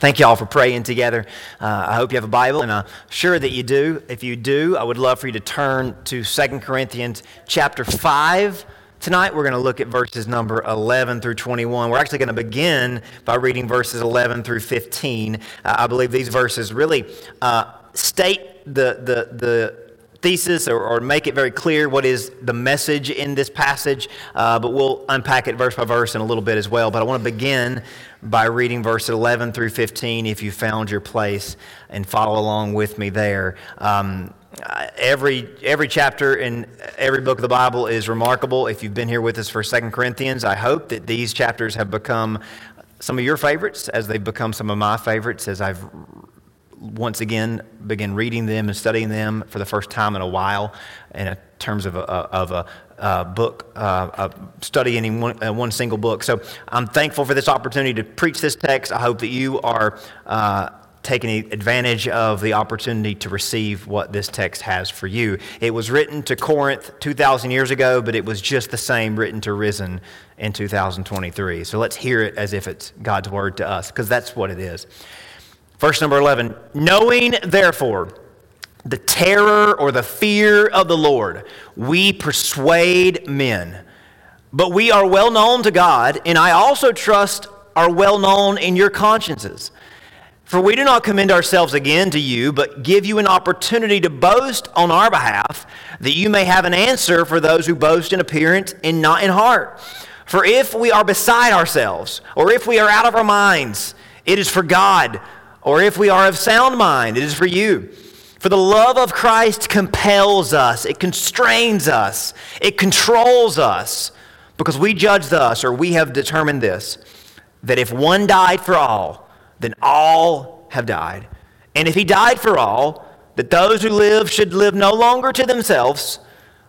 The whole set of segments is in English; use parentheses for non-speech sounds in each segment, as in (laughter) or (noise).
Thank you all for praying together. Uh, I hope you have a Bible, and I'm sure that you do. If you do, I would love for you to turn to 2 Corinthians chapter 5. Tonight, we're going to look at verses number 11 through 21. We're actually going to begin by reading verses 11 through 15. Uh, I believe these verses really uh, state the, the, the thesis or, or, make it very clear what is the message in this passage, uh, but we'll unpack it verse by verse in a little bit as well. But I want to begin by reading verse 11 through 15 if you found your place and follow along with me there. Um, every, every chapter in every book of the Bible is remarkable. If you've been here with us for Second Corinthians, I hope that these chapters have become some of your favorites as they've become some of my favorites as I've once again begin reading them and studying them for the first time in a while in terms of a, of a, a book, uh, a study in one, uh, one, single book. So I'm thankful for this opportunity to preach this text. I hope that you are uh, taking advantage of the opportunity to receive what this text has for you. It was written to Corinth 2,000 years ago, but it was just the same written to Risen in 2023. So let's hear it as if it's God's word to us, because that's what it is. Verse number 11 Knowing therefore the terror or the fear of the Lord, we persuade men. But we are well known to God, and I also trust are well known in your consciences. For we do not commend ourselves again to you, but give you an opportunity to boast on our behalf, that you may have an answer for those who boast in appearance and not in heart. For if we are beside ourselves, or if we are out of our minds, it is for God or if we are of sound mind, it is for you. For the love of Christ compels us, it constrains us, it controls us, because we judge thus, or we have determined this, that if one died for all, then all have died. And if he died for all, that those who live should live no longer to themselves,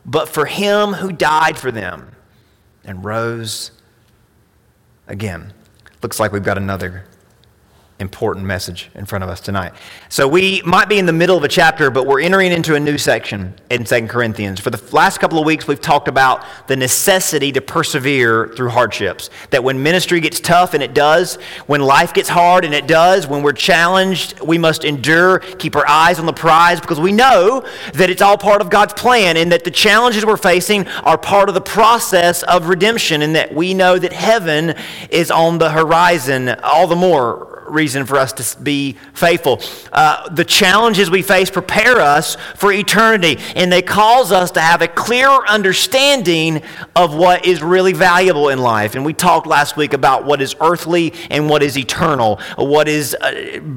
but for him who died for them and rose again. Looks like we've got another important message in front of us tonight. So we might be in the middle of a chapter, but we're entering into a new section in Second Corinthians. For the last couple of weeks, we've talked about the necessity to persevere through hardships. That when ministry gets tough, and it does, when life gets hard, and it does, when we're challenged, we must endure, keep our eyes on the prize, because we know that it's all part of God's plan, and that the challenges we're facing are part of the process of redemption, and that we know that heaven is on the horizon all the more reason for us to be faithful. Uh, the challenges we face prepare us for eternity, and they cause us to have a clearer understanding of what is really valuable in life. And we talked last week about what is earthly and what is eternal, what is. Uh,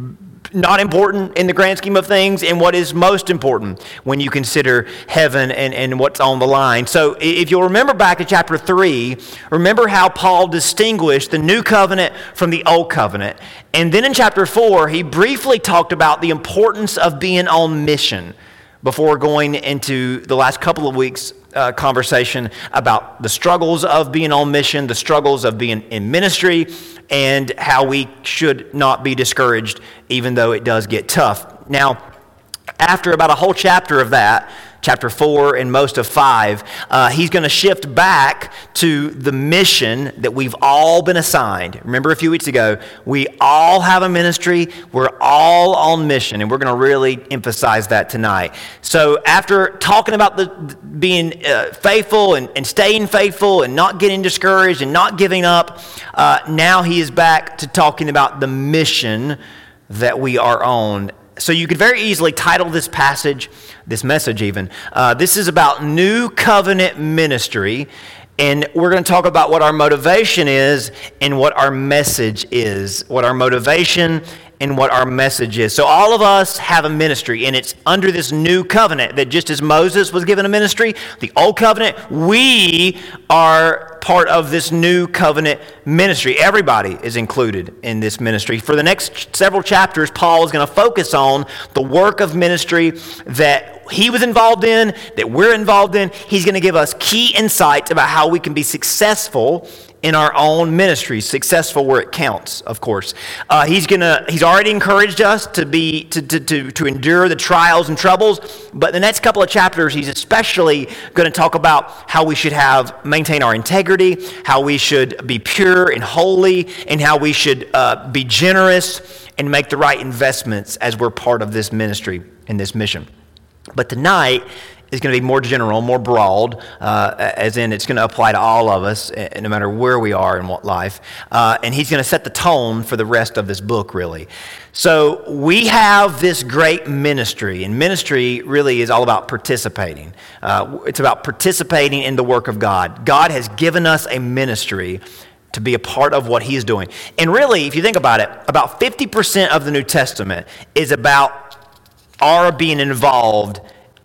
not important in the grand scheme of things and what is most important when you consider heaven and, and what's on the line. So, if you'll remember back to chapter 3, remember how Paul distinguished the new covenant from the old covenant. And then in chapter 4, he briefly talked about the importance of being on mission before going into the last couple of weeks uh, conversation about the struggles of being on mission, the struggles of being in ministry, and how we should not be discouraged even though it does get tough. Now, after about a whole chapter of that, chapter 4 and most of 5, uh, he's going to shift back to the mission that we've all been assigned. Remember a few weeks ago, we all have a ministry, we're all on mission, and we're going to really emphasize that tonight. So, after talking about the, being uh, faithful and, and staying faithful and not getting discouraged and not giving up, uh, now he is back to talking about the mission that we are on so you could very easily title this passage, this message even, uh, this is about new covenant ministry. And we're going to talk about what our motivation is and what our message is. What our motivation and what our message is. So, all of us have a ministry, and it's under this new covenant that just as Moses was given a ministry, the old covenant, we are part of this new covenant ministry. Everybody is included in this ministry. For the next several chapters, Paul is going to focus on the work of ministry that he was involved in, that we're involved in. He's going to give us key insights about how we can be successful in our own ministry, successful where it counts, of course. Uh, he's gonna he's already encouraged us to be to, to, to, to endure the trials and troubles, but the next couple of chapters he's especially going to talk about how we should have maintain our integrity, how we should be pure and holy, and how we should uh, be generous and make the right investments as we're part of this ministry and this mission. But tonight is going to be more general, more broad, uh, as in it's going to apply to all of us, eh, no matter where we are in what life. Uh, and he's going to set the tone for the rest of this book, really. So we have this great ministry, and ministry really is all about participating. Uh, it's about participating in the work of God. God has given us a ministry to be a part of what he's doing. And really, if you think about it, about 50% of the New Testament is about our being involved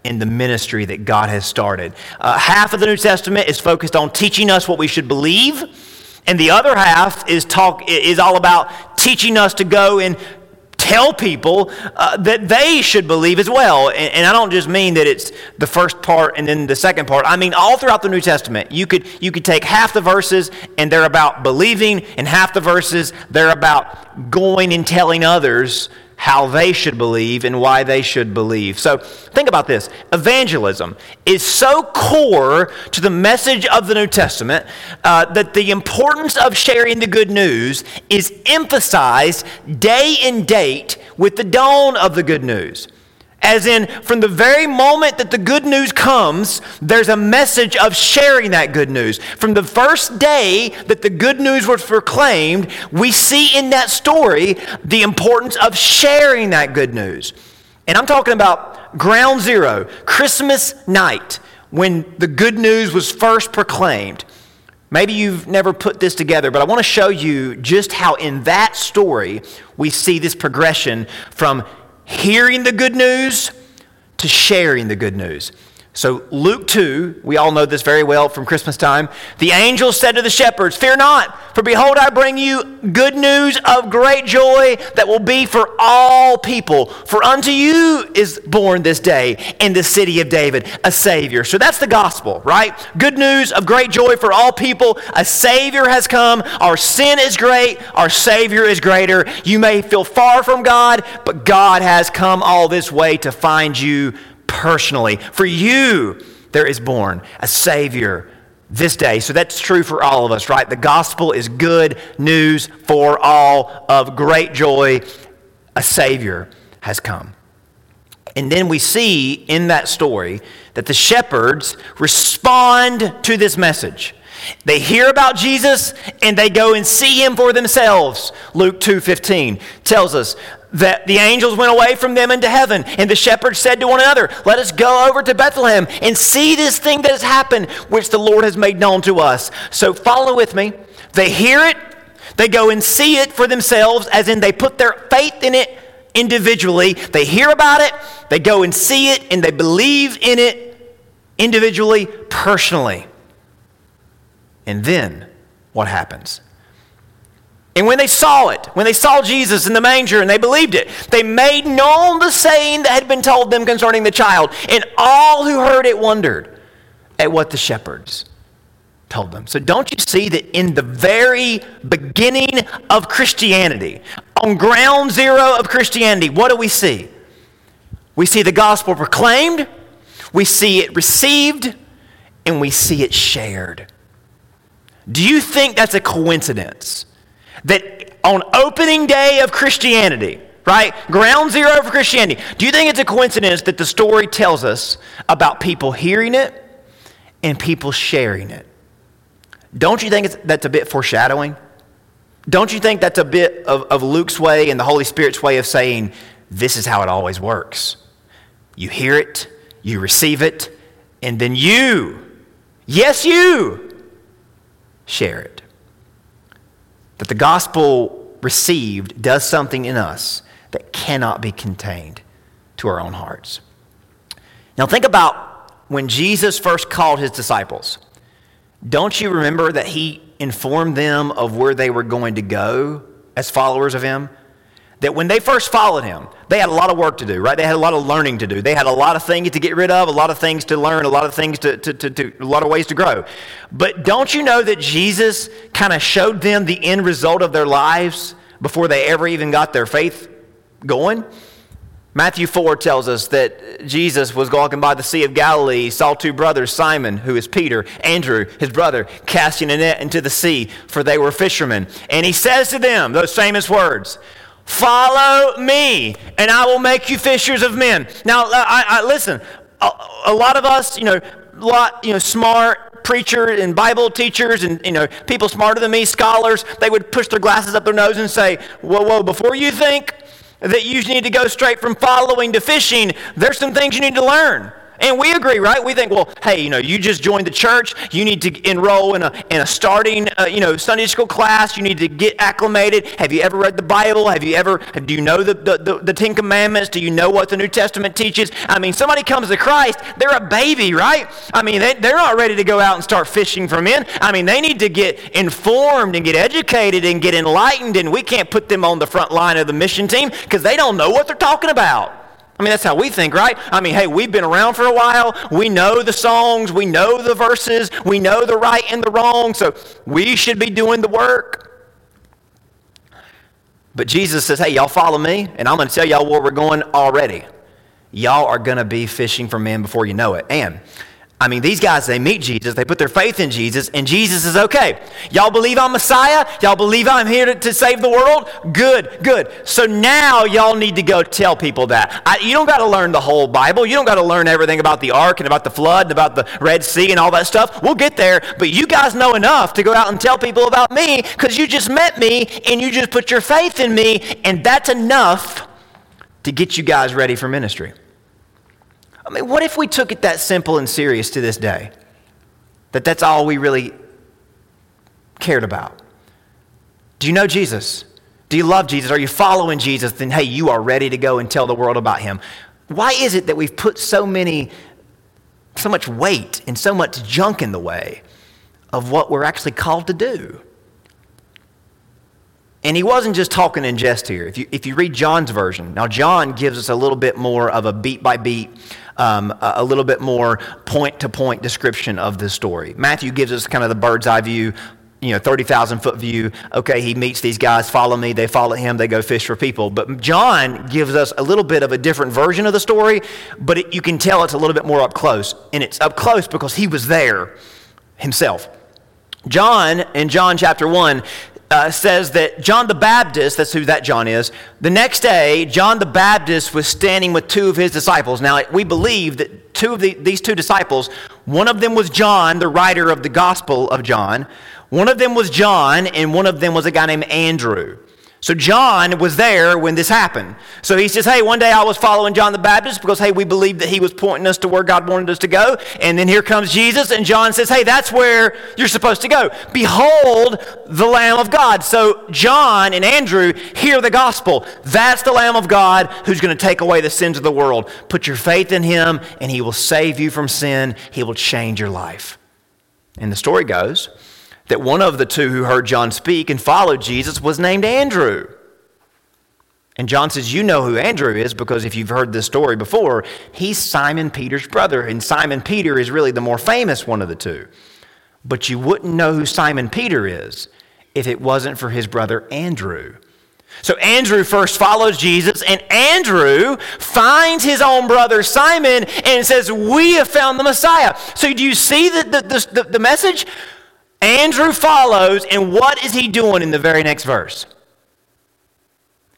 in the ministry that God has started. Uh, half of the New Testament is focused on teaching us what we should believe, and the other half is talk is all about teaching us to go and tell people uh, that they should believe as well. And, and, I don't just mean that it's the first part and then the second part. I mean all throughout the New Testament. You could you could take half the verses and they're about believing, and half the verses they're about going and telling others how they should believe and why they should believe. So think about this evangelism is so core to the message of the New Testament uh, that the importance of sharing the good news is emphasized day and date with the dawn of the good news. As in, from the very moment that the good news comes, there's a message of sharing that good news. From the first day that the good news was proclaimed, we see in that story the importance of sharing that good news. And I'm talking about ground zero, Christmas night, when the good news was first proclaimed. Maybe you've never put this together, but I want to show you just how in that story we see this progression from hearing the good news to sharing the good news. So, Luke 2, we all know this very well from Christmas time. The angel said to the shepherds, Fear not, for behold, I bring you good news of great joy that will be for all people. For unto you is born this day in the city of David a Savior. So that's the gospel, right? Good news of great joy for all people. A Savior has come. Our sin is great. Our Savior is greater. You may feel far from God, but God has come all this way to find you personally. For you, there is born a Savior this day. So that's true for all of us, right? The gospel is good news for all of great joy. A Savior has come. And then we see in that story that the shepherds respond to this message. They hear about Jesus and they go and see him for themselves. Luke 2:15 tells us that the angels went away from them into heaven and the shepherds said to one another, "Let us go over to Bethlehem and see this thing that has happened which the Lord has made known to us." So follow with me. They hear it, they go and see it for themselves as in they put their faith in it individually. They hear about it, they go and see it and they believe in it individually, personally. And then what happens? And when they saw it, when they saw Jesus in the manger and they believed it, they made known the saying that had been told them concerning the child. And all who heard it wondered at what the shepherds told them. So don't you see that in the very beginning of Christianity, on ground zero of Christianity, what do we see? We see the gospel proclaimed, we see it received, and we see it shared. Do you think that's a coincidence? That on opening day of Christianity, right? Ground zero for Christianity. Do you think it's a coincidence that the story tells us about people hearing it and people sharing it? Don't you think that's a bit foreshadowing? Don't you think that's a bit of, of Luke's way and the Holy Spirit's way of saying, this is how it always works? You hear it, you receive it, and then you, yes, you, share it. That the gospel received does something in us that cannot be contained to our own hearts. Now, think about when Jesus first called his disciples. Don't you remember that he informed them of where they were going to go as followers of him? That when they first followed him, they had a lot of work to do, right? They had a lot of learning to do. They had a lot of things to get rid of, a lot of things to learn, a lot of things to, to, to, to a lot of ways to grow. But don't you know that Jesus kind of showed them the end result of their lives before they ever even got their faith going? Matthew 4 tells us that Jesus was walking by the Sea of Galilee, saw two brothers, Simon, who is Peter, Andrew, his brother, casting a net into the sea, for they were fishermen. And he says to them those famous words Follow me, and I will make you fishers of men. Now, uh, I, I listen. A, a, lot of us, you know, lot, you know, smart preachers and Bible teachers, and you know, people smarter than me, scholars, they would push their glasses up their nose and say, "Whoa, whoa! Before you think that you need to go straight from following to fishing, there's some things you need to learn." And we agree, right? We think, well, hey, you know, you just joined the church. You need to enroll in a, in a starting, uh, you know, Sunday school class. You need to get acclimated. Have you ever read the Bible? Have you ever, do you know the, the, the, the Ten Commandments? Do you know what the New Testament teaches? I mean, somebody comes to Christ, they're a baby, right? I mean, they, they're not ready to go out and start fishing for men. I mean, they need to get informed and get educated and get enlightened, and we can't put them on the front line of the mission team because they don't know what they're talking about. I mean, that's how we think, right? I mean, hey, we've been around for a while. We know the songs. We know the verses. We know the right and the wrong. So we should be doing the work. But Jesus says, hey, y'all follow me, and I'm going to tell y'all where we're going already. Y'all are going to be fishing for men before you know it. And I mean, these guys, they meet Jesus, they put their faith in Jesus, and Jesus is okay. Y'all believe I'm Messiah? Y'all believe I'm here to, to save the world? Good, good. So now y'all need to go tell people that. I, you don't got to learn the whole Bible. You don't got to learn everything about the ark and about the flood and about the Red Sea and all that stuff. We'll get there, but you guys know enough to go out and tell people about me because you just met me and you just put your faith in me, and that's enough to get you guys ready for ministry. I mean, what if we took it that simple and serious to this day? That that's all we really cared about. Do you know Jesus? Do you love Jesus? Are you following Jesus? Then, hey, you are ready to go and tell the world about him. Why is it that we've put so many, so much weight and so much junk in the way of what we're actually called to do? And he wasn't just talking in jest here. If you, if you read John's version, now John gives us a little bit more of a beat by beat um, a little bit more point to point description of this story. Matthew gives us kind of the bird's eye view, you know, 30,000 foot view. Okay, he meets these guys, follow me, they follow him, they go fish for people. But John gives us a little bit of a different version of the story, but it, you can tell it's a little bit more up close. And it's up close because he was there himself. John, in John chapter 1, uh, says that John the Baptist, that's who that John is, the next day, John the Baptist was standing with two of his disciples. Now, we believe that two of the, these two disciples, one of them was John, the writer of the Gospel of John, one of them was John, and one of them was a guy named Andrew. So John was there when this happened. So he says, Hey, one day I was following John the Baptist because, hey, we believed that he was pointing us to where God wanted us to go. And then here comes Jesus, and John says, Hey, that's where you're supposed to go. Behold the Lamb of God. So John and Andrew hear the gospel. That's the Lamb of God who's going to take away the sins of the world. Put your faith in him, and he will save you from sin. He will change your life. And the story goes that one of the two who heard John speak and followed Jesus was named Andrew. And John says, You know who Andrew is because if you've heard this story before, he's Simon Peter's brother. And Simon Peter is really the more famous one of the two. But you wouldn't know who Simon Peter is if it wasn't for his brother Andrew. So Andrew first follows Jesus, and Andrew finds his own brother Simon and says, We have found the Messiah. So do you see the, the, the, the message? Andrew follows, and what is he doing in the very next verse?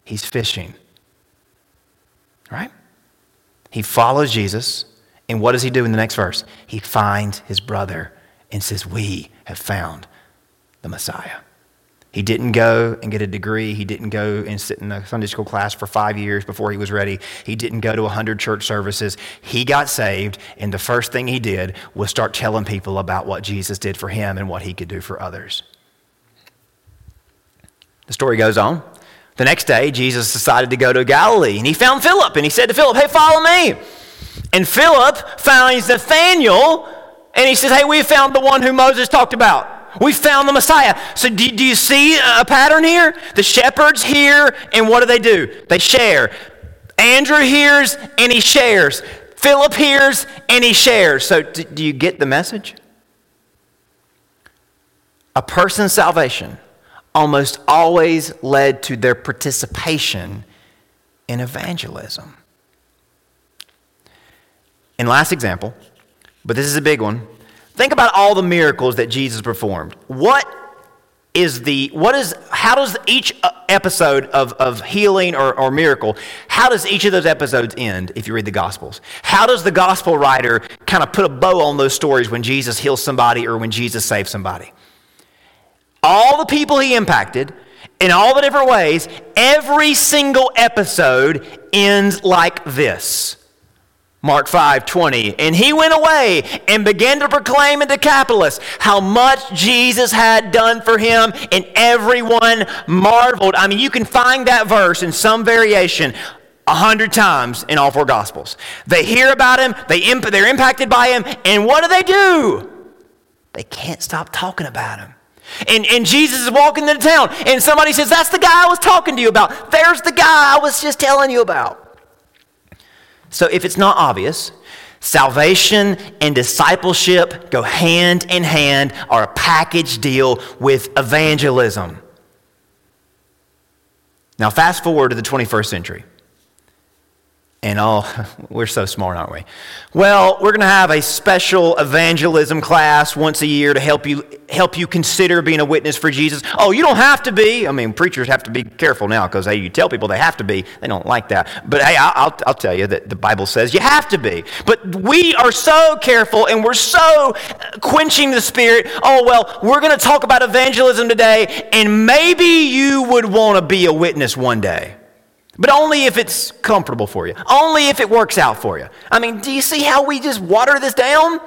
He's fishing. Right? He follows Jesus, and what does he do in the next verse? He finds his brother and says, We have found the Messiah. He didn't go and get a degree. He didn't go and sit in a Sunday school class for five years before he was ready. He didn't go to 100 church services. He got saved, and the first thing he did was start telling people about what Jesus did for him and what he could do for others. The story goes on. The next day, Jesus decided to go to Galilee, and he found Philip, and he said to Philip, Hey, follow me. And Philip finds Nathanael, and he says, Hey, we found the one who Moses talked about. We found the Messiah. So, do, do you see a pattern here? The shepherds hear, and what do they do? They share. Andrew hears, and he shares. Philip hears, and he shares. So, do you get the message? A person's salvation almost always led to their participation in evangelism. And last example, but this is a big one. Think about all the miracles that Jesus performed. What is the, what is, how does each uh, episode of, of healing or, or miracle, how does each of those episodes end if you read the Gospels? How does the Gospel writer kind of put a bow on those stories when Jesus heals somebody or when Jesus saves somebody? All the people he impacted in all the different ways, every single episode ends like this. Mark 5 20. And he went away and began to proclaim in Decapolis how much Jesus had done for him, and everyone marveled. I mean, you can find that verse in some variation a hundred times in all four Gospels. They hear about him, they imp- they're impacted by him, and what do they do? They can't stop talking about him. And, and Jesus is walking into town, and somebody says, That's the guy I was talking to you about. There's the guy I was just telling you about. So, if it's not obvious, salvation and discipleship go hand in hand, are a package deal with evangelism. Now, fast forward to the 21st century. And oh, (laughs) we're so smart, aren't we? Well, we're going to have a special evangelism class once a year to help you help you consider being a witness for Jesus. Oh, you don't have to be. I mean, preachers have to be careful now because hey, you tell people they have to be. They don't like that. But hey, I'll, I'll tell you that the Bible says you have to be. But we are so careful and we're so uh, quenching the spirit. Oh well, we're going to talk about evangelism today, and maybe you would want to be a witness one day. But only if it's comfortable for you. Only if it works out for you. I mean, do you see how we just water this down?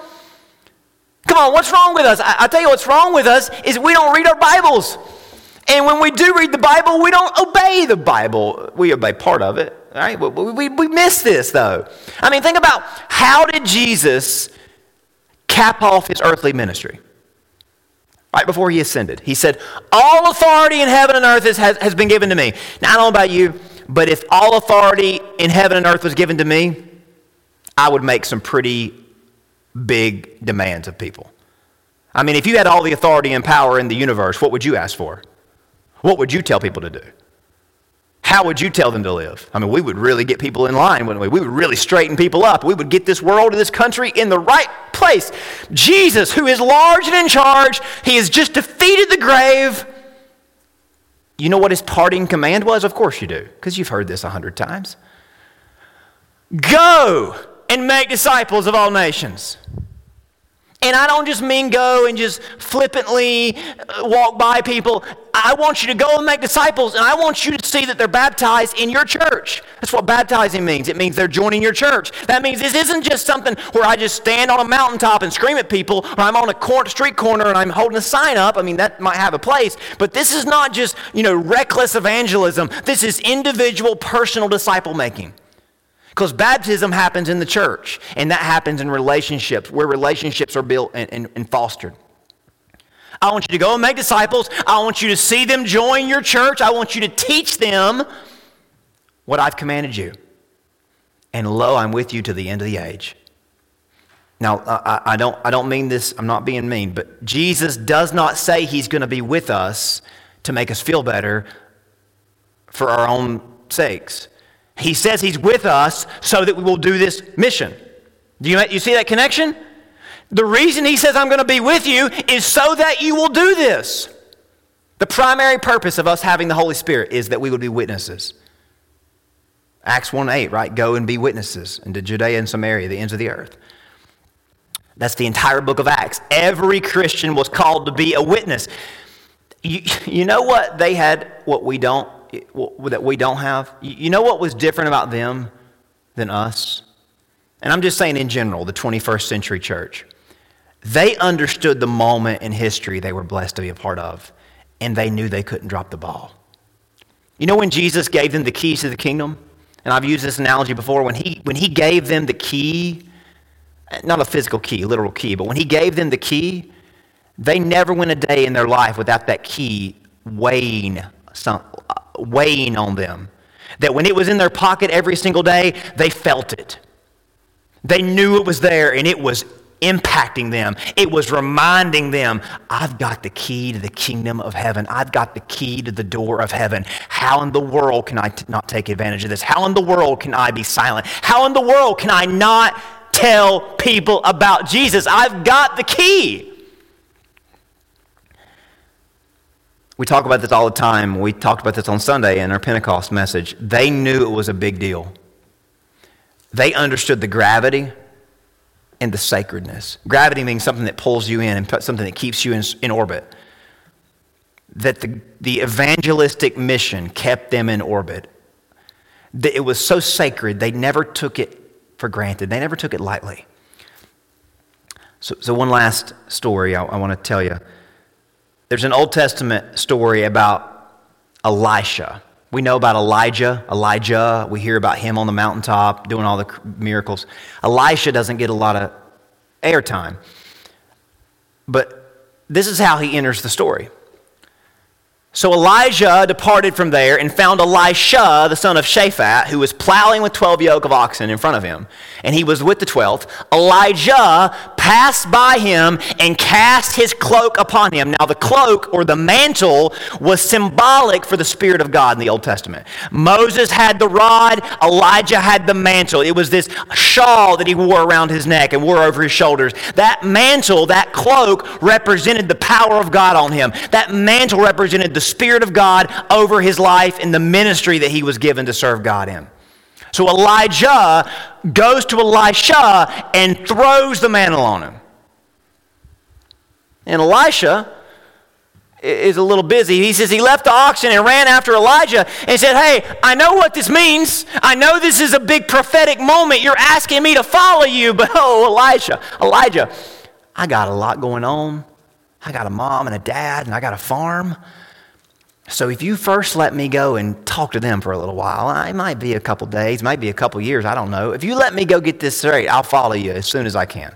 Come on, what's wrong with us? I, I tell you what's wrong with us is we don't read our Bibles. And when we do read the Bible, we don't obey the Bible. We obey part of it, right? We, we, we miss this, though. I mean, think about how did Jesus cap off his earthly ministry? Right before he ascended, he said, All authority in heaven and earth has, has been given to me. Now, I don't know about you, but if all authority in heaven and earth was given to me, I would make some pretty big demands of people. I mean, if you had all the authority and power in the universe, what would you ask for? What would you tell people to do? How would you tell them to live? I mean, we would really get people in line, wouldn't we? We would really straighten people up. We would get this world and this country in the right place. Jesus, who is large and in charge, he has just defeated the grave. You know what his parting command was? Of course you do, because you've heard this a hundred times. Go and make disciples of all nations. And I don't just mean go and just flippantly uh, walk by people. I want you to go and make disciples, and I want you to see that they're baptized in your church. That's what baptizing means. It means they're joining your church. That means this isn't just something where I just stand on a mountaintop and scream at people, or I'm on a street corner and I'm holding a sign up. I mean, that might have a place, but this is not just, you know, reckless evangelism. This is individual, personal disciple making. Because baptism happens in the church, and that happens in relationships, where relationships are built and, and, and, fostered. I want you to go and make disciples. I want you to see them join your church. I want you to teach them what I've commanded you. And lo, I'm with you to the end of the age. Now, I, I, don't, I don't mean this, I'm not being mean, but Jesus does not say he's going to be with us to make us feel better for our own sakes. He says He's with us so that we will do this mission. Do you, you see that connection? The reason He says, I'm going to be with you, is so that you will do this. The primary purpose of us having the Holy Spirit is that we would be witnesses. Acts 1 8, right? Go and be witnesses into Judea and Samaria, the ends of the earth. That's the entire book of Acts. Every Christian was called to be a witness. You, you know what they had, what we don't? That we don't have? You know what was different about them than us? And I'm just saying in general, the 21st century church. They understood the moment in history they were blessed to be a part of, and they knew they couldn't drop the ball. You know when Jesus gave them the keys to the kingdom? And I've used this analogy before. When he, when he gave them the key, not a physical key, literal key, but when he gave them the key, They never went a day in their life without that key weighing, some, weighing on them. That when it was in their pocket every single day, they felt it. They knew it was there and it was impacting them. It was reminding them, I've got the key to the kingdom of heaven. I've got the key to the door of heaven. How in the world can I t- not take advantage of this? How in the world can I be silent? How in the world can I not tell people about Jesus? I've got the key. We talk about this all the time. We talked about this on Sunday in our Pentecost message. They knew it was a big deal. They understood the gravity and the sacredness. Gravity means something that pulls you in and something that keeps you in, in orbit. That the, the evangelistic mission kept them in orbit. That it was so sacred, they never took it for granted, they never took it lightly. So, so one last story I, I want to tell you. There's an Old Testament story about Elisha. We know about Elijah. Elijah, we hear about him on the mountaintop doing all the miracles. Elisha doesn't get a lot of airtime. But this is how he enters the story. So Elijah departed from there and found Elisha, the son of Shaphat, who was plowing with 12 yoke of oxen in front of him. And he was with the 12th. Elijah passed by him and cast his cloak upon him. Now, the cloak or the mantle was symbolic for the Spirit of God in the Old Testament. Moses had the rod, Elijah had the mantle. It was this shawl that he wore around his neck and wore over his shoulders. That mantle, that cloak, represented the power of God on him. That mantle represented the Spirit of God over his life and the ministry that he was given to serve God in. So Elijah goes to Elisha and throws the mantle on him. And Elisha is a little busy. He says he left the oxen and ran after Elijah and said, Hey, I know what this means. I know this is a big prophetic moment. You're asking me to follow you, (laughs) but oh, Elijah, Elijah, I got a lot going on. I got a mom and a dad, and I got a farm. So if you first let me go and talk to them for a little while, it might be a couple days, might be a couple years, I don't know. If you let me go get this straight, I'll follow you as soon as I can.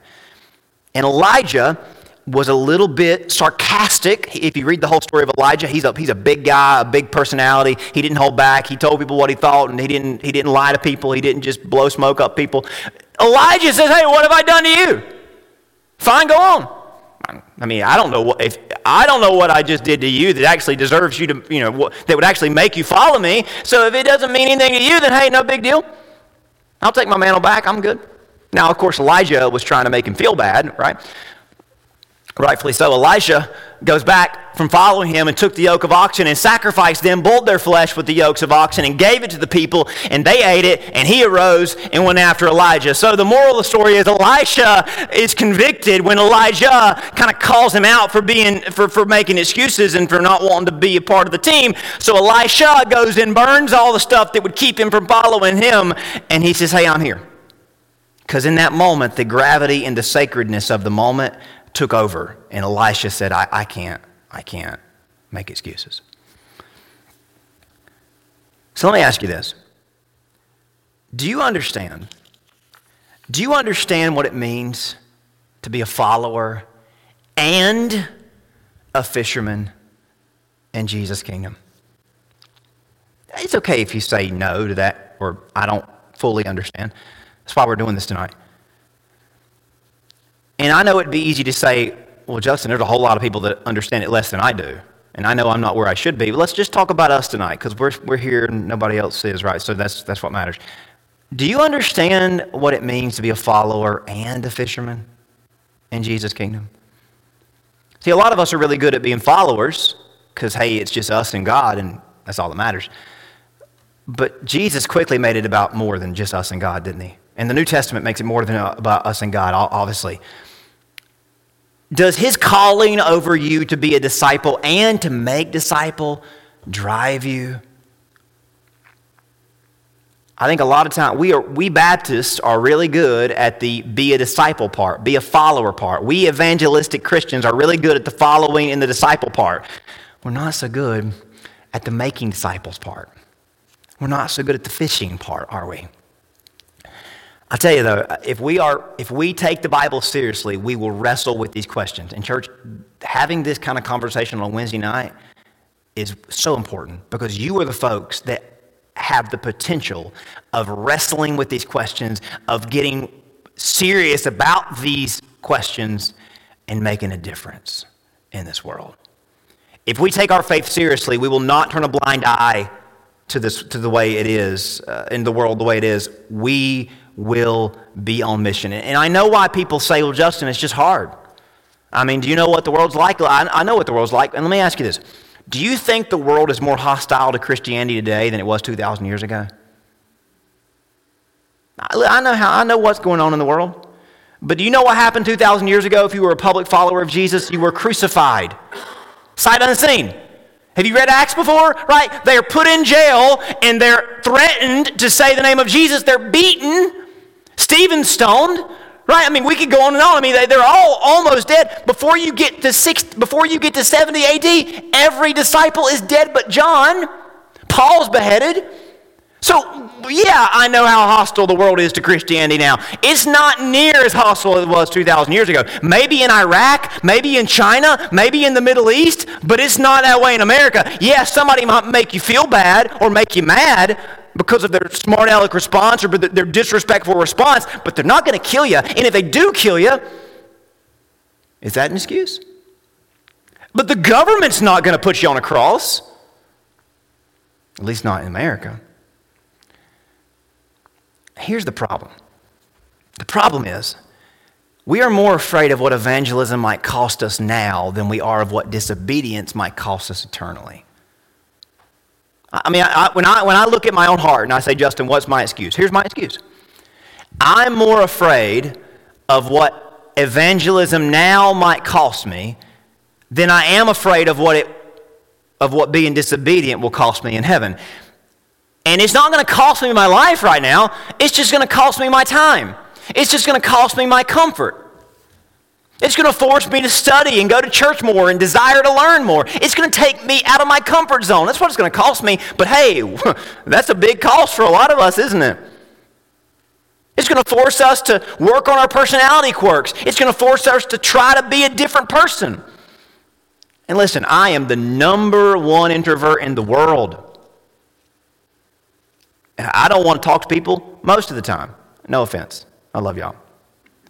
And Elijah was a little bit sarcastic. If you read the whole story of Elijah, he's a, he's a big guy, a big personality. He didn't hold back. He told people what he thought, and he didn't, he didn't lie to people. He didn't just blow smoke up people. Elijah says, Hey, what have I done to you? Fine, go on. I mean, I don't know what if I don't know what I just did to you that actually deserves you to, you know, that would actually make you follow me. So if it doesn't mean anything to you, then hey, no big deal. I'll take my mantle back. I'm good. Now, of course, Elijah was trying to make him feel bad, right? Rightfully so. Elisha goes back from following him and took the yoke of oxen and sacrificed them, boiled their flesh with the yokes of oxen, and gave it to the people, and they ate it, and he arose and went after Elijah. So the moral of the story is Elisha is convicted when Elijah kind of calls him out for being for, for making excuses and for not wanting to be a part of the team. So Elisha goes and burns all the stuff that would keep him from following him, and he says, Hey, I'm here. Because in that moment, the gravity and the sacredness of the moment took over, and Elisha said, I, I can't, I can't make excuses. So let me ask you this. Do you understand? Do you understand what it means to be a follower and a fisherman in Jesus' kingdom? It's okay if you say no to that or I don't fully understand. That's why we're doing this tonight. And I know it'd be easy to say, well, Justin, there's a whole lot of people that understand it less than I do. And I know I'm not where I should be. But let's just talk about us tonight because we're, we're here and nobody else is, right? So that's, that's what matters. Do you understand what it means to be a follower and a fisherman in Jesus' kingdom? See, a lot of us are really good at being followers because, hey, it's just us and God, and that's all that matters. But Jesus quickly made it about more than just us and God, didn't he? And the New Testament makes it more than about us and God, obviously. Does his calling over you to be a disciple and to make disciple drive you? I think a lot of time we are we Baptists are really good at the be a disciple part, be a follower part. We evangelistic Christians are really good at the following and the disciple part. We're not so good at the making disciples part. We're not so good at the fishing part, are we? I tell you though, if we are, if we take the Bible seriously, we will wrestle with these questions. And church, having this kind of conversation on Wednesday night is so important because you are the folks that have the potential of wrestling with these questions, of getting serious about these questions, and making a difference in this world. If we take our faith seriously, we will not turn a blind eye to, this, to the way it is uh, in the world, the way it is. We will be on mission. And I know why people say, well, Justin, it's just hard. I mean, do you know what the world's like? I, know what the world's like. And let me ask you this Do you think the world is more hostile to Christianity today than it was 2,000 years ago? I know, how, I know what's going on in the world. But do you know what happened 2,000 years ago if you were a public follower of Jesus? You were crucified, sight unseen. Have you read Acts before? Right? They're put in jail and they're threatened to say the name of Jesus. They're beaten Stephen stoned, right? I mean, we could go on and on. I mean, they, they're all almost dead. Before you get to six, before you get to 70 AD, every disciple is dead but John. Paul's beheaded. So, yeah, I know how hostile the world is to Christianity now. It's not near as hostile as it was 2,000 years ago. Maybe in Iraq, maybe in China, maybe in the Middle East, but it's not that way in America. Yes, yeah, somebody might make you feel bad or make you mad, because of their smart aleck response or their disrespectful response, but they're not going to kill you. And if they do kill you, is that an excuse? But the government's not going to put you on a cross, at least not in America. Here's the problem the problem is, we are more afraid of what evangelism might cost us now than we are of what disobedience might cost us eternally. I mean, I, when, I, when I look at my own heart and I say, Justin, what's my excuse? Here's my excuse I'm more afraid of what evangelism now might cost me than I am afraid of what, it, of what being disobedient will cost me in heaven. And it's not going to cost me my life right now, it's just going to cost me my time. It's just going to cost me my comfort. It's going to force me to study and go to church more and desire to learn more. It's going to take me out of my comfort zone. That's what it's going to cost me. But hey, (laughs) that's a big cost for a lot of us, isn't it? It's going to force us to work on our personality quirks. It's going to force us to try to be a different person. And listen, I am the number one introvert in the world. And I don't want to talk to people most of the time. No offense. I love y'all.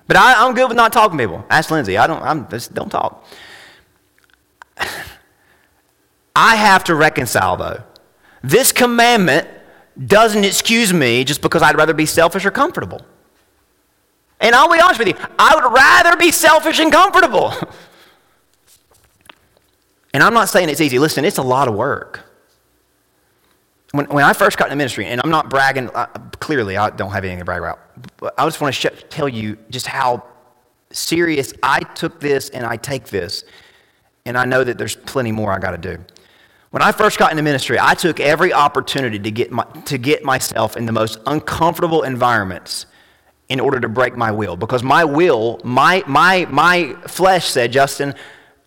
But I, am good with not talking to people. Ask Lindsay. I don't, I'm, just don't talk. I have to reconcile, though. This commandment doesn't excuse me just because I'd rather be selfish or comfortable. And I'll be honest with you, I would rather be selfish and comfortable. (laughs) and I'm not saying it's easy. Listen, it's a lot of work. When, when I first got into ministry, and I'm not bragging, uh, clearly I don't have anything to brag about, but I just want to sh- tell you just how serious I took this and I take this. And I know that there's plenty more I got to do. When I first got into ministry, I took every opportunity to get, my, to get myself in the most uncomfortable environments in order to break my will. Because my will, my, my, my flesh said, Justin,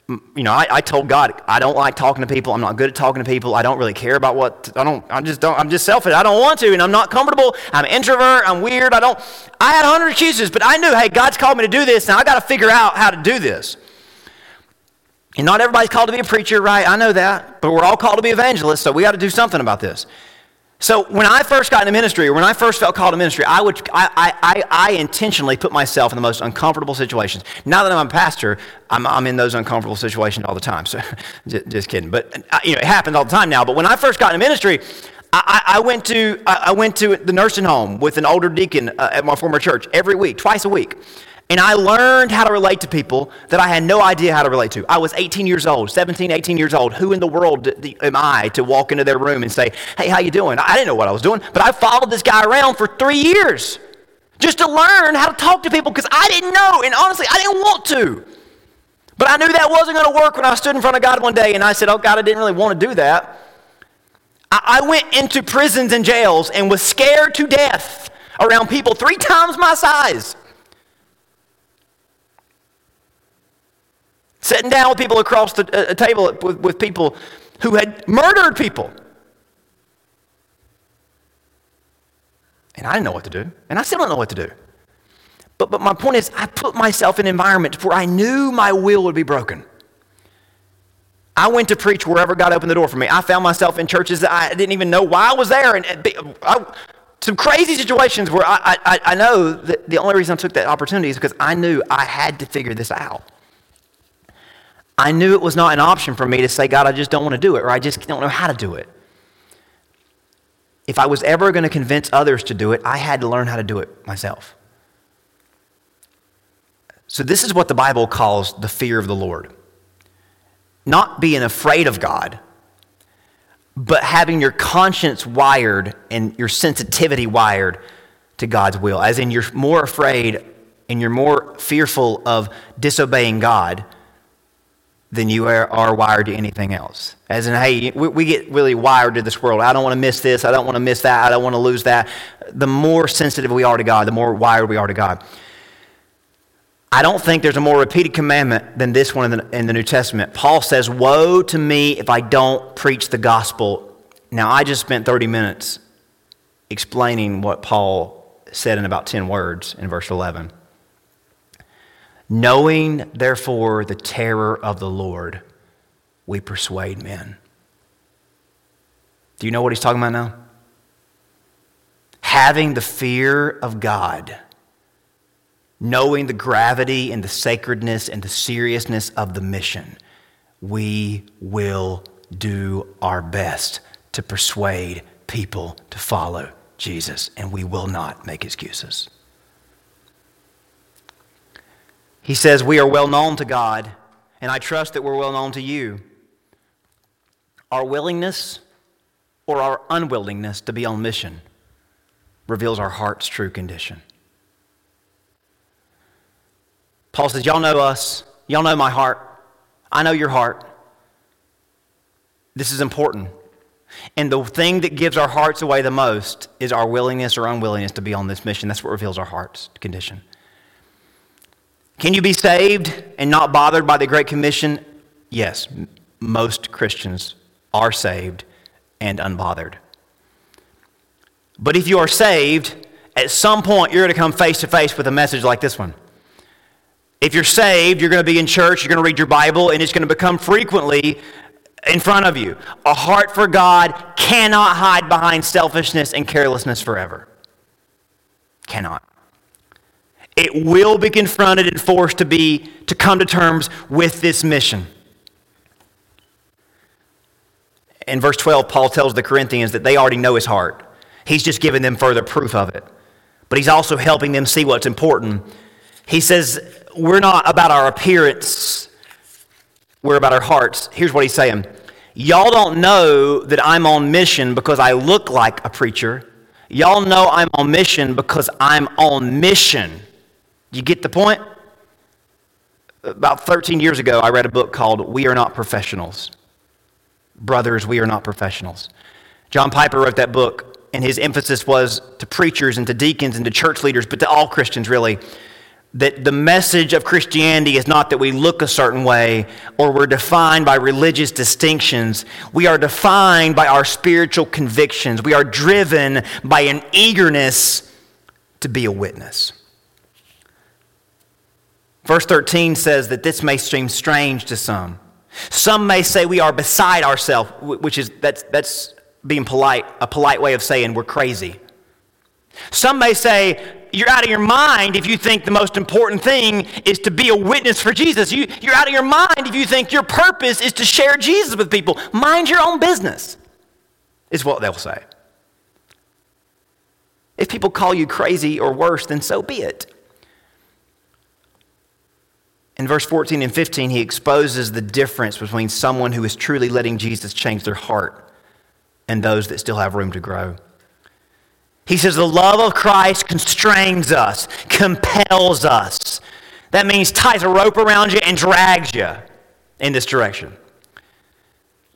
you know, I, I, told God, I don't like talking to people. I'm not good at talking to people. I don't really care about what, I don't, I just don't, I'm just selfish. I don't want to, and I'm not comfortable. I'm introvert. I'm weird. I don't, I had a hundred excuses, but I knew, hey, God's called me to do this. Now I got to figure out how to do this. And not everybody's called to be a preacher, right? I know that. But we're all called to be evangelists, so we got to do something about this. So when I first got into ministry, or when I first felt called to ministry, I would I, I, I, intentionally put myself in the most uncomfortable situations. Now that I'm a pastor, I'm, I'm in those uncomfortable situations all the time. So (laughs) just, kidding, but uh, you know it happens all the time now. But when I first got into ministry, I, I went to I went to the nursing home with an older deacon uh, at my former church every week, twice a week. And I learned how to relate to people that I had no idea how to relate to. I was 18 years old, 17, 18 years old. Who in the world am I to walk into their room and say, hey, how you doing? I didn't know what I was doing, but I followed this guy around for three years just to learn how to talk to people because I didn't know. And honestly, I didn't want to. But I knew that wasn't going to work when I stood in front of God one day and I said, oh, God, I didn't really want to do that. I went into prisons and jails and was scared to death around people three times my size. Sitting down with people across the, a table with, with people who had murdered people. And I didn't know what to do. And I still don't know what to do. But, but my point is, I put myself in an environment where I knew my will would be broken. I went to preach wherever God opened the door for me. I found myself in churches that I didn't even know why I was there. And uh, I, some crazy situations where I, I, I know that the only reason I took that opportunity is because I knew I had to figure this out. I knew it was not an option for me to say, God, I just don't want to do it, or I just don't know how to do it. If I was ever going to convince others to do it, I had to learn how to do it myself. So, this is what the Bible calls the fear of the Lord. Not being afraid of God, but having your conscience wired and your sensitivity wired to God's will. As in, you're more afraid and you're more fearful of disobeying God than you are, are wired to anything else. As in, hey, we, we, get really wired to this world. I don't want to miss this. I don't want to miss that. I don't want to lose that. The more sensitive we are to God, the more wired we are to God. I don't think there's a more repeated commandment than this one in the, in the New Testament. Paul says, Woe to me if I don't preach the gospel. Now, I just spent 30 minutes explaining what Paul said in about 10 words in verse 11. Knowing, therefore, the terror of the Lord, we persuade men. Do you know what he's talking about now? Having the fear of God, knowing the gravity and the sacredness and the seriousness of the mission, we will do our best to persuade people to follow Jesus, and we will not make excuses. He says, We are well known to God, and I trust that we're well known to you. Our willingness or our unwillingness to be on mission reveals our heart's true condition. Paul says, Y'all know us. Y'all know my heart. I know your heart. This is important. And the thing that gives our hearts away the most is our willingness or unwillingness to be on this mission. That's what reveals our heart's condition. Can you be saved and not bothered by the Great Commission? Yes, most Christians are saved and unbothered. But if you are saved, at some point you're going to come face to face with a message like this one. If you're saved, you're going to be in church, you're going to read your Bible, and it's going to become frequently in front of you. A heart for God cannot hide behind selfishness and carelessness forever. Cannot it will be confronted and forced to be to come to terms with this mission. In verse 12, Paul tells the Corinthians that they already know his heart. He's just giving them further proof of it. But he's also helping them see what's important. He says, We're not about our appearance, we're about our hearts. Here's what he's saying Y'all don't know that I'm on mission because I look like a preacher. Y'all know I'm on mission because I'm on mission. You get the point? About 13 years ago, I read a book called We Are Not Professionals. Brothers, We Are Not Professionals. John Piper wrote that book, and his emphasis was to preachers and to deacons and to church leaders, but to all Christians, really, that the message of Christianity is not that we look a certain way or we're defined by religious distinctions. We are defined by our spiritual convictions. We are driven by an eagerness to be a witness. Verse 13 says that this may seem strange to some. Some may say we are beside ourselves, which is that's, that's being polite, a polite way of saying we're crazy. Some may say you're out of your mind if you think the most important thing is to be a witness for Jesus. You, you're out of your mind if you think your purpose is to share Jesus with people. Mind your own business, is what they'll say. If people call you crazy or worse, then so be it. In verse 14 and 15, he exposes the difference between someone who is truly letting Jesus change their heart and those that still have room to grow. He says, The love of Christ constrains us, compels us. That means ties a rope around you and drags you in this direction.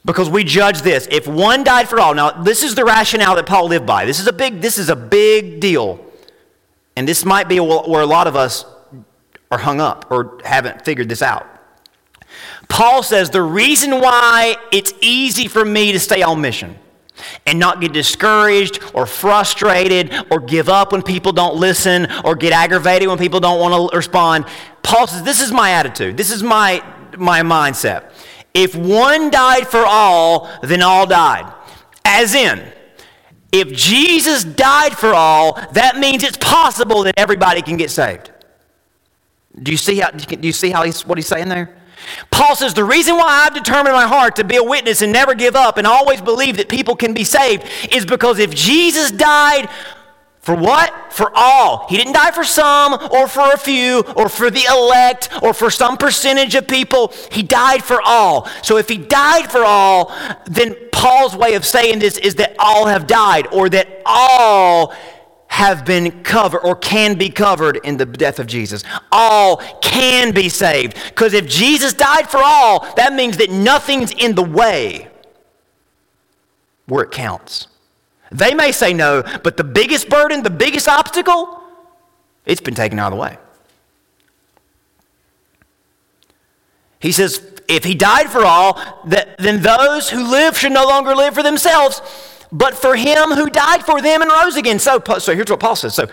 Because we judge this. If one died for all, now this is the rationale that Paul lived by. This is a big, this is a big deal. And this might be where a lot of us are hung up or haven't figured this out. Paul says the reason why it's easy for me to stay on mission, and not get discouraged or frustrated or give up when people don't listen or get aggravated when people don't want to respond. Paul says, This is my attitude. This is my, my mindset. If one died for all, then all died. As in, if Jesus died for all, that means it's possible that everybody can get saved. Do you see how, do you see how he's, what he's saying there? Paul says, The reason why I've determined in my heart to be a witness and never give up and always believe that people can be saved is because if Jesus died for what? For all. He didn't die for some or for a few or for the elect or for some percentage of people. He died for all. So if he died for all, then Paul's way of saying this is that all have died or that all have been covered or can be covered in the death of Jesus. All can be saved. Because if Jesus died for all, that means that nothing's in the way where it counts. They may say no, but the biggest burden, the biggest obstacle, it's been taken out of the way. He says, if he died for all, that, then those who live should no longer live for themselves but for him who died for them and rose again. So, so here's what Paul says. So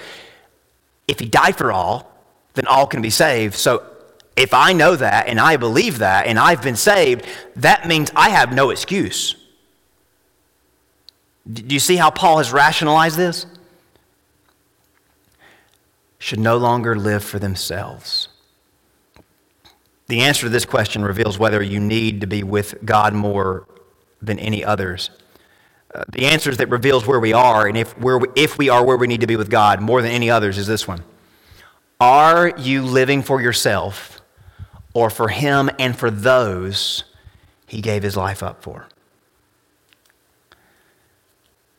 if he died for all, then all can be saved. So if I know that and I believe that and I've been saved, that means I have no excuse. Do you see how Paul has rationalized this? Should no longer live for themselves. The answer to this question reveals whether you need to be with God more than any others uh, the answers that reveals where we are and if, if we are where we need to be with God more than any others is this one. Are you living for yourself or for Him and for those He gave His life up for?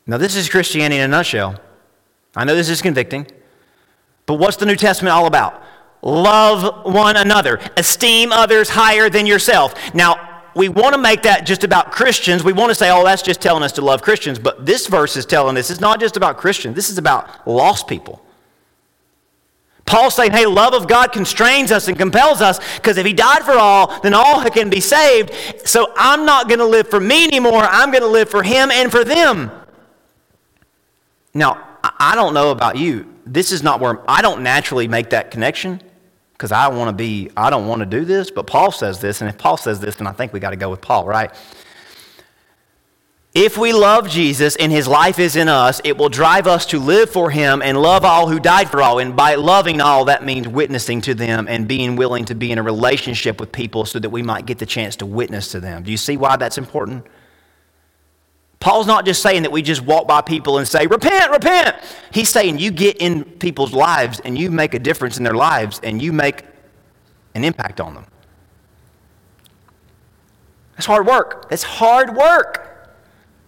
Now, this is Christianity in a nutshell. I know this is convicting, but what's the New Testament all about? Love one another, esteem others higher than yourself. Now, we want to make that just about Christians. We want to say, oh, that's just telling us to love Christians. But this verse is telling us it's not just about Christians, this is about lost people. Paul's saying, hey, love of God constrains us and compels us because if he died for all, then all can be saved. So I'm not going to live for me anymore. I'm going to live for him and for them. Now, I don't know about you. This is not where I don't naturally make that connection because I want to be, I don't want to do this, but Paul says this, and if Paul says this, then I think we got to go with Paul, right? If we love Jesus and his life is in us, it will drive us to live for him and love all who died for all. And by loving all, that means witnessing to them and being willing to be in a relationship with people so that we might get the chance to witness to them. Do you see why that's important? Paul's not just saying that we just walk by people and say, repent, repent. He's saying you get in people's lives and you make a difference in their lives and you make an impact on them. That's hard work. That's hard work.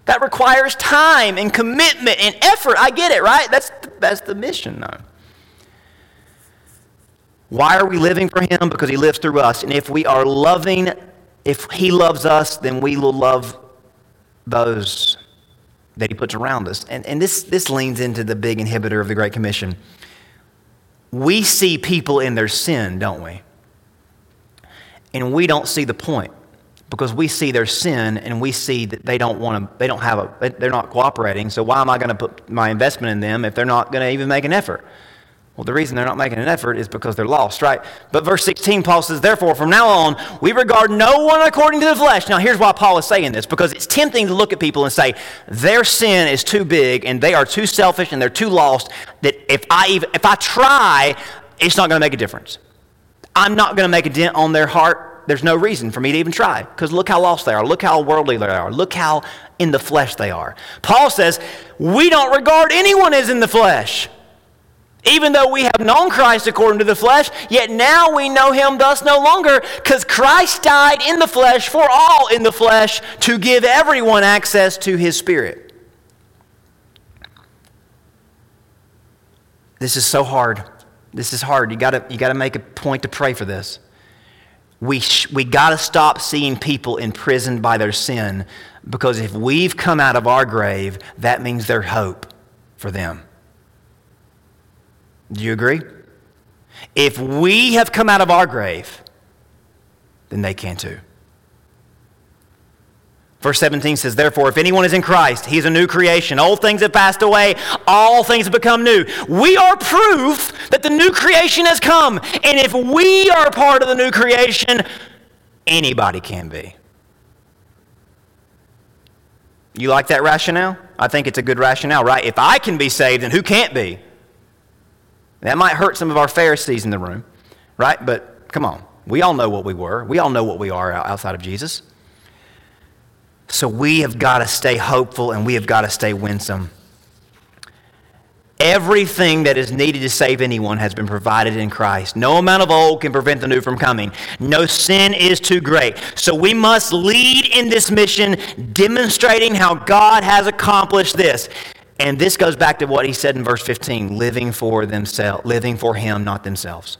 That requires time and commitment and effort. I get it, right? That's the, that's the mission, though. Why are we living for Him? Because He lives through us. And if we are loving, if He loves us, then we will love those that he puts around us. And, and this, this leans into the big inhibitor of the Great Commission. We see people in their sin, don't we? And we don't see the point because we see their sin and we see that they don't want to, they don't have a, they're not cooperating. So why am I going to put my investment in them if they're not going to even make an effort? Well, the reason they're not making an effort is because they're lost, right? But verse 16, Paul says, Therefore, from now on, we regard no one according to the flesh. Now, here's why Paul is saying this because it's tempting to look at people and say, their sin is too big and they are too selfish and they're too lost that if I, even, if I try, it's not going to make a difference. I'm not going to make a dent on their heart. There's no reason for me to even try because look how lost they are. Look how worldly they are. Look how in the flesh they are. Paul says, We don't regard anyone as in the flesh. Even though we have known Christ according to the flesh, yet now we know him thus no longer, because Christ died in the flesh for all in the flesh to give everyone access to his spirit. This is so hard. This is hard. You gotta, you gotta make a point to pray for this. We, sh- we gotta stop seeing people imprisoned by their sin, because if we've come out of our grave, that means there's hope for them. Do you agree? If we have come out of our grave, then they can too. Verse 17 says, Therefore, if anyone is in Christ, he is a new creation. Old things have passed away, all things have become new. We are proof that the new creation has come. And if we are part of the new creation, anybody can be. You like that rationale? I think it's a good rationale, right? If I can be saved, then who can't be? That might hurt some of our Pharisees in the room, right? But come on. We all know what we were. We all know what we are outside of Jesus. So we have got to stay hopeful and we have got to stay winsome. Everything that is needed to save anyone has been provided in Christ. No amount of old can prevent the new from coming. No sin is too great. So we must lead in this mission, demonstrating how God has accomplished this. And this goes back to what he said in verse 15 living for themselves, living for Him, not themselves.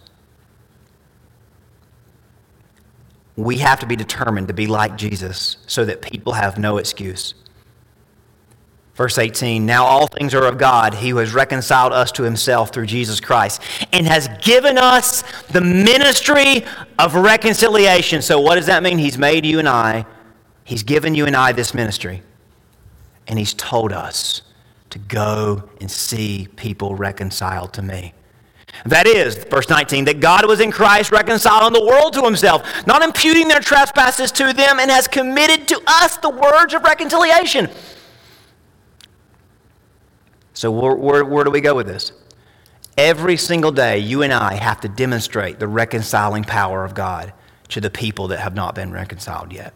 we have to be determined to be like Jesus so that people have no excuse. Verse 18 Now all things are of God, He who has reconciled us to Himself through Jesus Christ, and has given us the ministry of reconciliation. So, what does that mean? He's made you and I, He's given you and I this ministry, and He's told us to go and see people reconciled to me. That is, verse 19, that God was in Christ reconciling the world to himself, not imputing their trespasses to them, and has committed to us the words of reconciliation. So, where, where, where do we go with this? Every single day, you and I have to demonstrate the reconciling power of God to the people that have not been reconciled yet.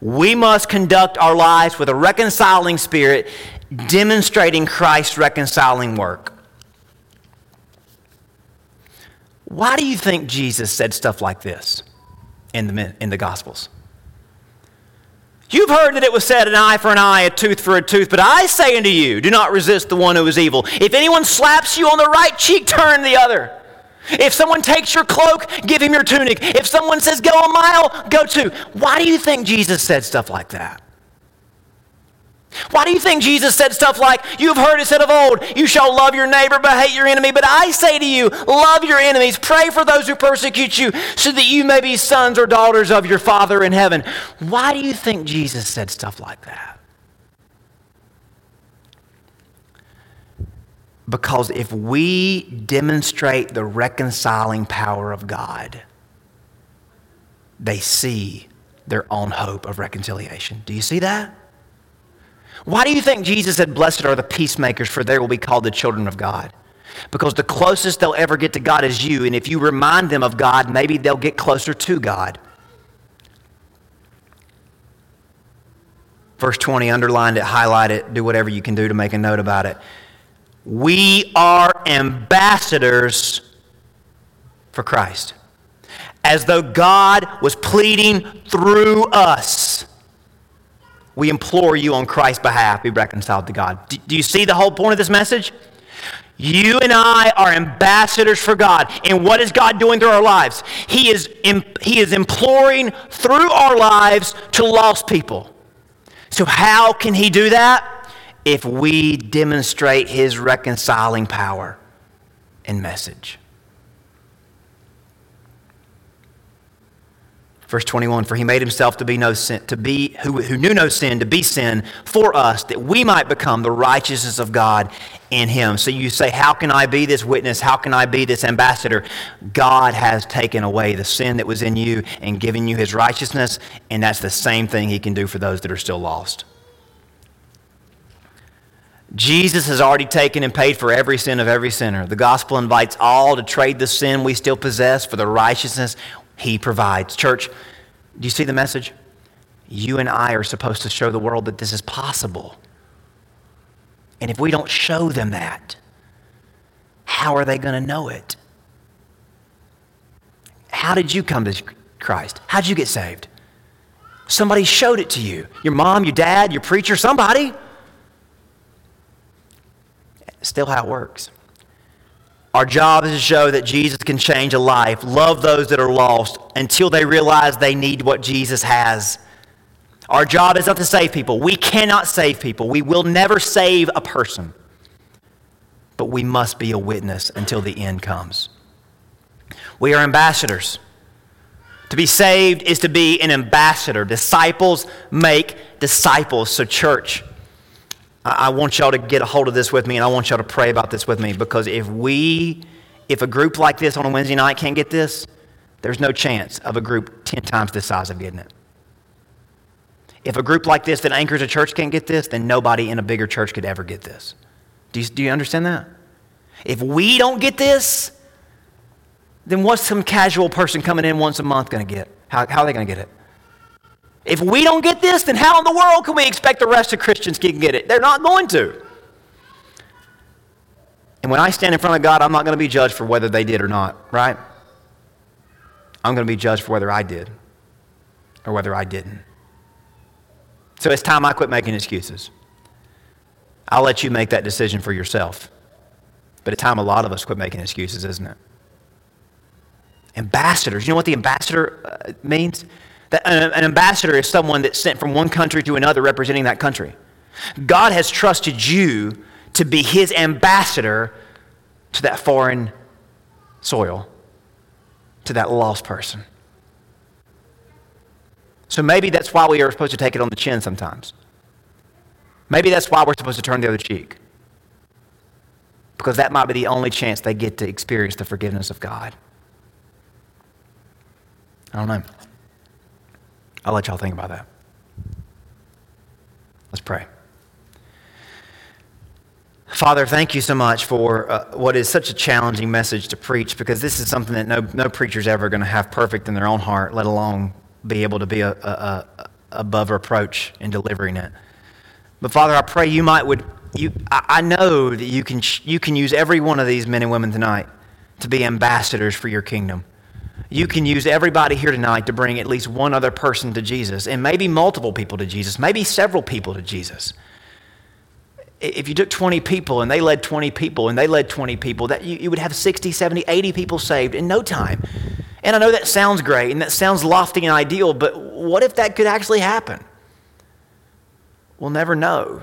We must conduct our lives with a reconciling spirit, demonstrating Christ's reconciling work. Why do you think Jesus said stuff like this in the, in the Gospels? You've heard that it was said, an eye for an eye, a tooth for a tooth, but I say unto you, do not resist the one who is evil. If anyone slaps you on the right cheek, turn the other. If someone takes your cloak, give him your tunic. If someone says, go a mile, go two. Why do you think Jesus said stuff like that? Why do you think Jesus said stuff like, You've heard it said of old, you shall love your neighbor but hate your enemy? But I say to you, love your enemies, pray for those who persecute you, so that you may be sons or daughters of your Father in heaven. Why do you think Jesus said stuff like that? Because if we demonstrate the reconciling power of God, they see their own hope of reconciliation. Do you see that? Why do you think Jesus said, Blessed are the peacemakers, for they will be called the children of God? Because the closest they'll ever get to God is you, and if you remind them of God, maybe they'll get closer to God. Verse 20, underline it, highlight it, do whatever you can do to make a note about it. We are ambassadors for Christ, as though God was pleading through us. We implore you on Christ's behalf, be reconciled to God. Do, you see the whole point of this message? You and I are ambassadors for God. And what is God doing through our lives? He is, he is imploring through our lives to lost people. So, how can He do that? If we demonstrate His reconciling power and message. Verse 21 For he made himself to be no sin, to be who, who knew no sin, to be sin for us, that we might become the righteousness of God in him. So you say, How can I be this witness? How can I be this ambassador? God has taken away the sin that was in you and given you his righteousness, and that's the same thing he can do for those that are still lost. Jesus has already taken and paid for every sin of every sinner. The gospel invites all to trade the sin we still possess for the righteousness he provides. Church, do you see the message? You and I are supposed to show the world that this is possible. And if we don't show them that, how are they going to know it? How did you come to Christ? How did you get saved? Somebody showed it to you. Your mom, your dad, your preacher, somebody. Still how it works. Our job is to show that Jesus can change a life, love those that are lost until they realize they need what Jesus has. Our job is not to save people. We cannot save people. We will never save a person. But we must be a witness until the end comes. We are ambassadors. To be saved is to be an ambassador. Disciples make disciples. So, church, I want y'all to get a hold of this with me, and I want y'all to pray about this with me because if we, if a group like this on a Wednesday night can't get this, there's no chance of a group 10 times this size of getting it. If a group like this that anchors a church can't get this, then nobody in a bigger church could ever get this. Do you, do you understand that? If we don't get this, then what's some casual person coming in once a month going to get? How, how are they going to get it? If we don't get this, then how in the world can we expect the rest of Christians can get it? They're not going to. And when I stand in front of God, I'm not going to be judged for whether they did or not, right? I'm going to be judged for whether I did or whether I didn't. So it's time I quit making excuses. I'll let you make that decision for yourself. But it's time a lot of us quit making excuses, isn't it? Ambassadors. You know what the ambassador uh, means? An ambassador is someone that's sent from one country to another representing that country. God has trusted you to be his ambassador to that foreign soil, to that lost person. So maybe that's why we are supposed to take it on the chin sometimes. Maybe that's why we're supposed to turn the other cheek. Because that might be the only chance they get to experience the forgiveness of God. I don't know. I'll let y'all think about that. Let's pray. Father, thank you so much for uh, what is such a challenging message to preach because this is something that no, no preacher's ever going to have perfect in their own heart, let alone be able to be a, a, a, above reproach in delivering it. But Father, I pray you might would you I, I know that you can you can use every one of these men and women tonight to be ambassadors for your kingdom you can use everybody here tonight to bring at least one other person to Jesus, and maybe multiple people to Jesus, maybe several people to Jesus. If you took 20 people and they led 20 people and they led 20 people, that you, you would have 60, 70, 80 people saved in no time. And I know that sounds great and that sounds lofty and ideal, but what if that could actually happen? We'll never know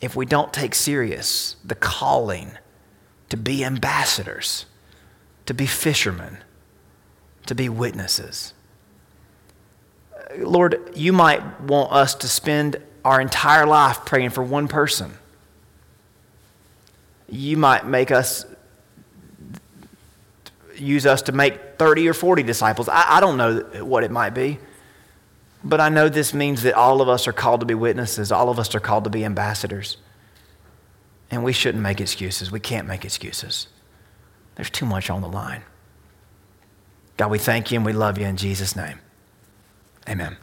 if we don't take serious the calling to be ambassadors, to be fishermen to be witnesses. Lord, you might want us to spend our entire life praying for one person. You might make us use us to make 30 or 40 disciples. I, I, don't know what it might be, but I know this means that all of us are called to be witnesses, all of us are called to be ambassadors. And we shouldn't make excuses. We can't make excuses. There's too much on the line. God, we thank you and we love you in Jesus' name. Amen.